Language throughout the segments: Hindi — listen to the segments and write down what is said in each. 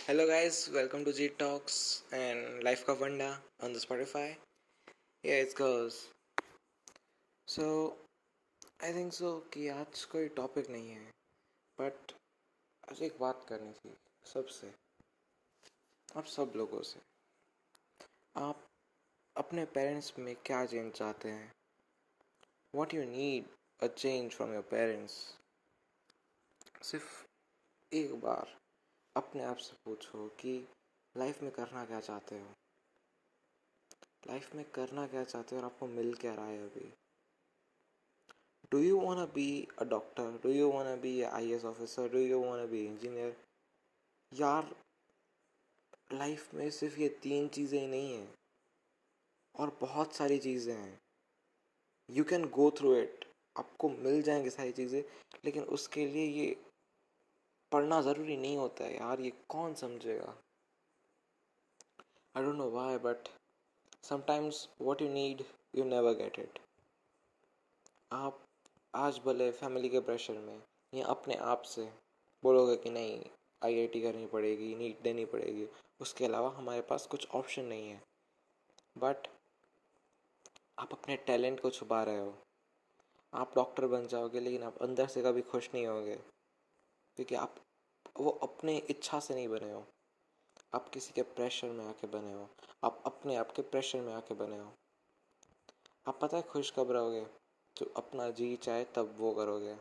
Hello, guys, welcome to G Talks and Life का Vanda on the Spotify. Yeah, it goes. So, I think so कि आज कोई टॉपिक नहीं है बट आज एक बात करनी थी सबसे। आप सब लोगों से। आप अपने पेरेंट्स में क्या चेंज चाहते हैं? What you need a change from your parents सिर्फ़ एक बार। अपने आप से पूछो कि लाइफ में करना क्या चाहते हो? लाइफ में करना क्या चाहते हो और आपको मिल क्या रहा है अभी? Do you want be a doctor do you want be I S officer do you want be engineer यार लाइफ में सिर्फ़ ये तीन चीज़ें ही नहीं हैं और बहुत सारी चीज़ें हैं। You can go through it आपको मिल जाएँगे सारी चीज़ें, लेकिन उसके लिए ये पढ़ना ज़रूरी नहीं होता है यार, ये कौन समझेगा? I don't know why but sometimes what you need you never get it आप आज भले फैमिली के प्रेशर में, या अपने आप से बोलोगे कि नहीं आईआईटी करनी पड़ेगी नीट देनी पड़ेगी, उसके अलावा हमारे पास कुछ ऑप्शन नहीं है। बट आप अपने टैलेंट को छुपा रहे हो। आप डॉक्टर बन जाओगे, लेकिन आप अंदर से कभी खुश नहीं होगे। क्योंकि आप, वो अपने इच्छा से नहीं बने हो। आप किसी के प्रेशर में आके बने हो। आप अपने आप के प्रेशर में आके बने हो। आप पता है खुश कब रहोगे? तो अपना जी चाहे तब वो करोगे।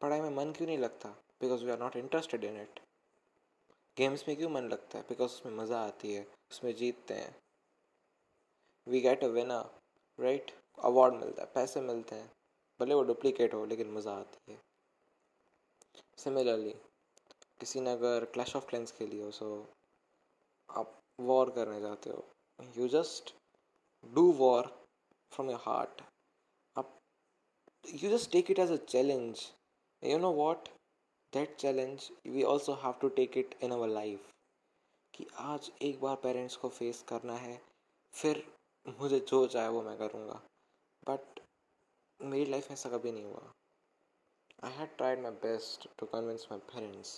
पढ़ाई में मन क्यों नहीं लगता? Because we are not interested in it games में क्यों मन लगता है? बिकॉज़ उसमें मज़ा आती है, उसमें जीतते हैं। We get a winner right award मिलता है, पैसे मिलते हैं। भले वो डुप्लीकेट हो, लेकिन मज़ा आती है। सिमिलरली किसी ने अगर क्लैश ऑफ़ क्लेंस खेली हो सो आप वॉर करने जाते हो you just do war from your heart आप you just take it as a challenge you know what that challenge we also have to take it in our life कि आज एक बार पेरेंट्स को फेस करना है, फिर मुझे जो चाहे वो मैं करूँगा. बट मेरी लाइफ में ऐसा कभी नहीं हुआ. I had tried my best to convince my parents,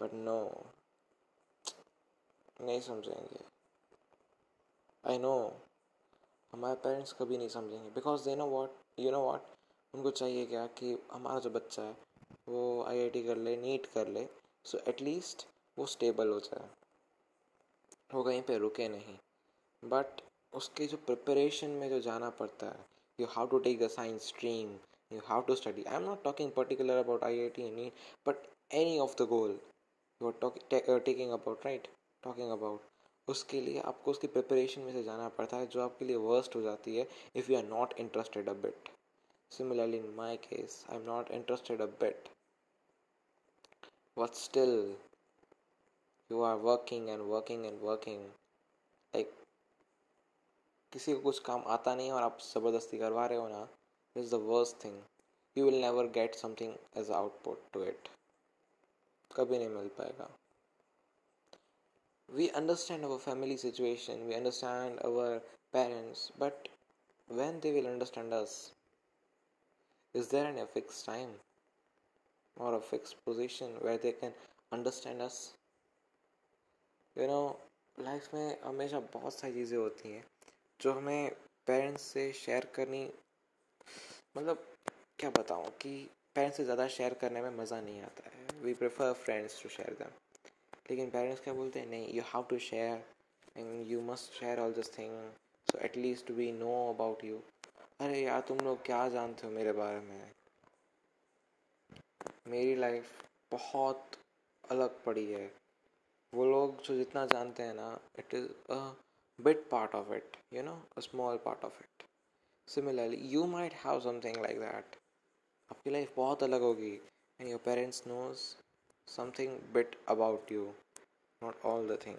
but no. नहीं समझेंगे। आई नो हमारे पेरेंट्स कभी नहीं समझेंगे। Because they know what you know what उनको चाहिए क्या कि हमारा जो बच्चा है वो आईआईटी कर ले नीट कर ले सो so एटलीस्ट वो स्टेबल हो जाए। वो कहीं पे रुके नहीं। बट उसके जो प्रिपरेशन में जो जाना पड़ता है you how to take the science stream you have to study. I'm not talking particular about iit any e, but any of the goal you are talking uh, taking about right? Talking about. उसके लिए आपको उसकी प्रिपरेशन में से जाना पड़ता है जो आपके लिए वर्स्ट हो जाती है if you are not interested a bit similarly in my case I am not interested a bit but still you are working and working and working like किसी को कुछ काम आता नहीं है और आप ज़बरदस्ती करवा रहे हो ना is the worst thing you will never get something as output to it कभी नहीं मिल पाएगा we understand our family situation we understand our parents but when they will understand us is there any fixed time or a fixed position where they can understand us you know life में हमेशा बहुत सारी चीज़ें होती हैं जो हमें पेरेंट्स से शेयर करनी मतलब क्या बताऊँ कि पेरेंट्स से ज़्यादा शेयर करने में मज़ा नहीं आता है। We prefer friends to share them लेकिन पेरेंट्स क्या बोलते हैं, नहीं you have to share and you must share all this thing so at least we know about you अरे यार, तुम लोग क्या जानते हो मेरे बारे में? मेरी लाइफ बहुत अलग पड़ी है। वो लोग जो जितना जानते हैं ना it is a bit part of it you know a small part of it Similarly, you might have something like that आपकी लाइफ बहुत अलग होगी. And your parents knows something bit about you not all the thing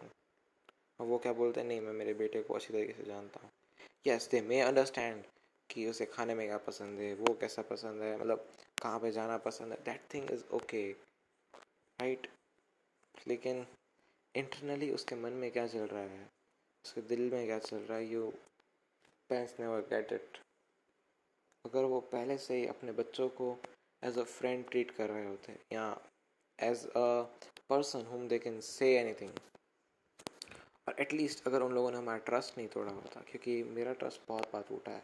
और वो क्या बोलते हैं? नहीं मैं मेरे बेटे को अच्छी तरीके से जानता हूँ. यस दे मे अंडरस्टैंड कि उसे खाने में क्या पसंद है वो कैसा पसंद है मतलब कहाँ पे जाना पसंद है. That thing is okay right लेकिन इंटरनली उसके मन में क्या चल रहा है? उसके दिल में क्या चल रहा है? You parents never get it अगर वो पहले से ही अपने बच्चों को एज अ फ्रेंड ट्रीट कर रहे होते या as a person whom they can say anything और एटलीस्ट अगर उन लोगों ने हमारा ट्रस्ट नहीं तोड़ा होता, क्योंकि मेरा ट्रस्ट बहुत बार टूटा है।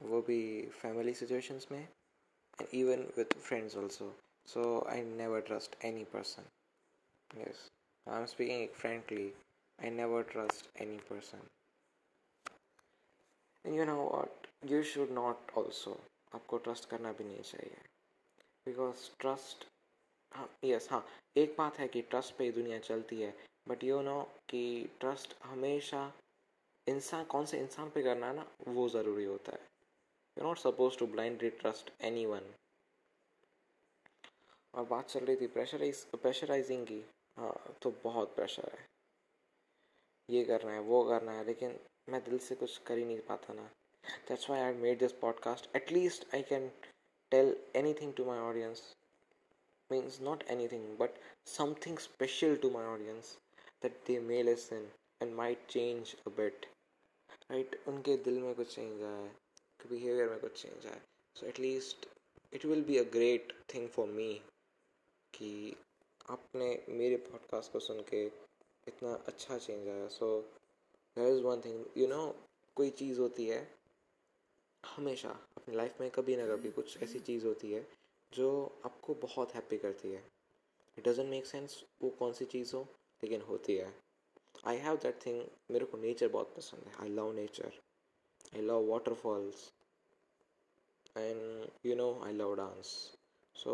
वो भी फैमिली सिचुएशंस में and even with friends also so I never trust any person yes I am speaking frankly I never trust any person you know what you should not also आपको ट्रस्ट करना भी नहीं चाहिए। बिकॉज़ ट्रस्ट हाँ यस हाँ। एक बात है कि ट्रस्ट पे दुनिया चलती है बट यू नो कि ट्रस्ट हमेशा इंसान, कौन से इंसान पे करना है ना, वो ज़रूरी होता है। You not suppose to blindly trust anyone और बात चल रही थी प्रेशराइज प्रेशराइजिंग की। हाँ तो बहुत प्रेशर है। ये करना है, वो करना है, लेकिन मैं दिल से कुछ कर ही नहीं पाता ना। That's why I made this podcast at least I can tell anything to my audience means not anything but something special to my audience that they may listen and might change a bit right उनके दिल में कुछ चेंज आया आए बिहेवियर में कुछ चेंज आए so at least it will be a great thing for me कि आपने मेरे पॉडकास्ट को सुन के इतना अच्छा चेंज आया। So there is one thing you know कोई चीज़ होती है, हमेशा अपनी लाइफ में कभी ना कभी कुछ ऐसी चीज़ होती है, जो आपको बहुत हैप्पी करती है। इट डजेंट मेक सेंस वो कौन सी चीज़ हो, लेकिन होती है। आई हैव दैट थिंग मेरे को नेचर बहुत पसंद है। I love nature I love waterfalls and you know I love dance so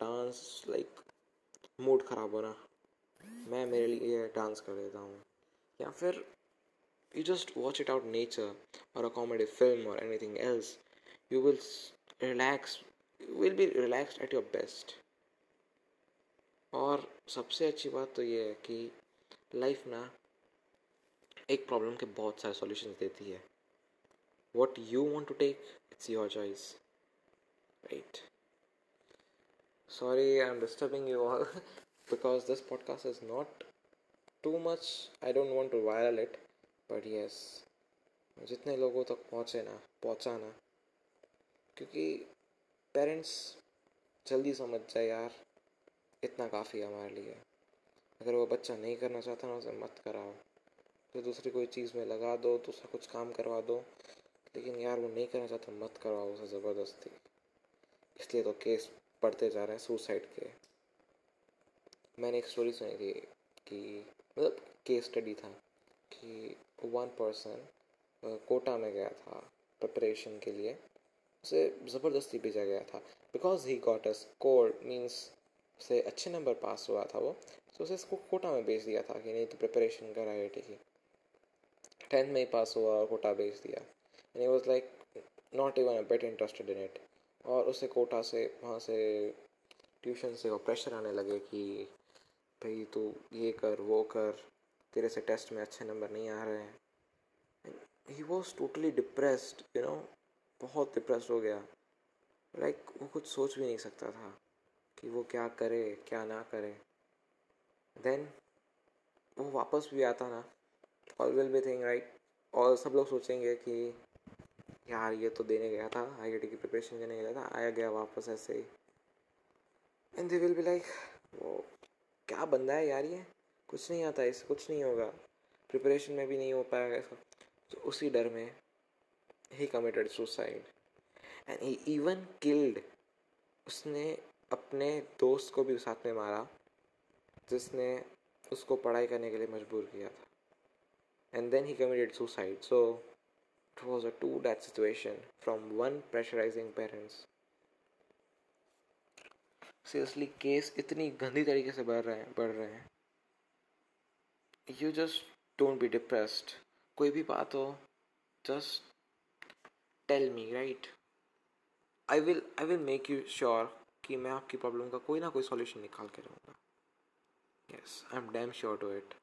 dance like mood ख़राब होना, मैं मेरे लिए डांस कर देता हूँ। या फिर you just watch it out nature और अ कॉमेडी फ़िल्म और anything else you will relax you will be relax at your best और सबसे अच्छी बात तो ये है कि लाइफ ना एक प्रॉब्लम के बहुत सारे सॉल्यूशंस देती है। What you want to take it's your choice right sorry, i'm disturbing you all because this podcast is not too much. I don't want to viral it but yes जितने लोगों तक पहुँचे ना, पहुँचाना। क्योंकि पेरेंट्स जल्दी समझ जाए यार, इतना काफ़ी है हमारे लिए। अगर वो बच्चा नहीं करना चाहता ना, उसे मत कराओ। तो दूसरी कोई चीज़ में लगा दो दूसरा कुछ काम करवा दो। लेकिन यार, वो नहीं करना चाहता, मत करवाओ उसे ज़बरदस्ती। इसलिए तो केस पढ़ते जा रहे हैं सुसाइड के। मैंने एक स्टोरी सुनी थी कि मतलब केस स्टडी था, कि वन पर्सन कोटा में गया था प्रिपरेशन के लिए, उसे ज़बरदस्ती भेजा गया था। Because he got a score means उसे अच्छे नंबर पास हुआ था वो तो उसे इसको कोटा में भेज दिया था कि नहीं तो प्रिपरेशन कर आई की। टेंथ में ही पास हुआ और कोटा भेज दिया। And was like not even a bit interested in it और उसे कोटा से, वहाँ से ट्यूशन से वो प्रेशर आने लगे कि, भाई तू ये कर, वो कर। तेरे से टेस्ट में अच्छे नंबर नहीं आ रहे हैं। He was totally depressed you know बहुत डिप्रेस हो गया। लाइक like, वो कुछ सोच भी नहीं सकता था कि वो क्या करे क्या ना करे। देन वो वापस भी आता ना। All will be thing right और सब लोग सोचेंगे कि यार ये तो देने गया था आई की प्रिपरेशन देने गया था आया गया वापस ऐसे ही। And they will be like वो क्या बंदा है यार ये? कुछ नहीं आता इससे कुछ नहीं होगा। प्रिपरेशन में भी नहीं हो पाएगा इसका तो उसी डर में ही committed suicide and he even killed उसने अपने दोस्त को भी साथ में मारा, जिसने उसको पढ़ाई करने के लिए मजबूर किया था। And then he committed suicide so It was a two that situation from one pressurizing parents. Seriously case इतनी गंदी तरीके से बढ़ रहे हैं, बढ़ रहे हैं। You just don't be depressed कोई भी बात हो just tell me right I will I will make you sure कि मैं आपकी प्रॉब्लम का कोई ना कोई सॉल्यूशन निकाल के रहूँगा। Yes I am damn sure to it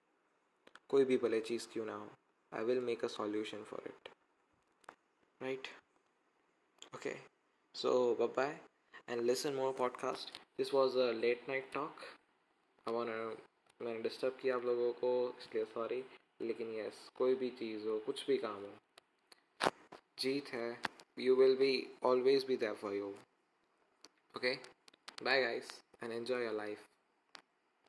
कोई भी भले चीज़ क्यों ना हो I will make a solution for it right okay so bye and listen more podcast. This was a late night talk. I wanna मैंने डिस्टर्ब किया आप लोगों को इसलिए सॉरी लेकिन यस कोई भी चीज़ हो, कुछ भी काम हो, जीत है you will be always be there for you okay bye guys and enjoy your life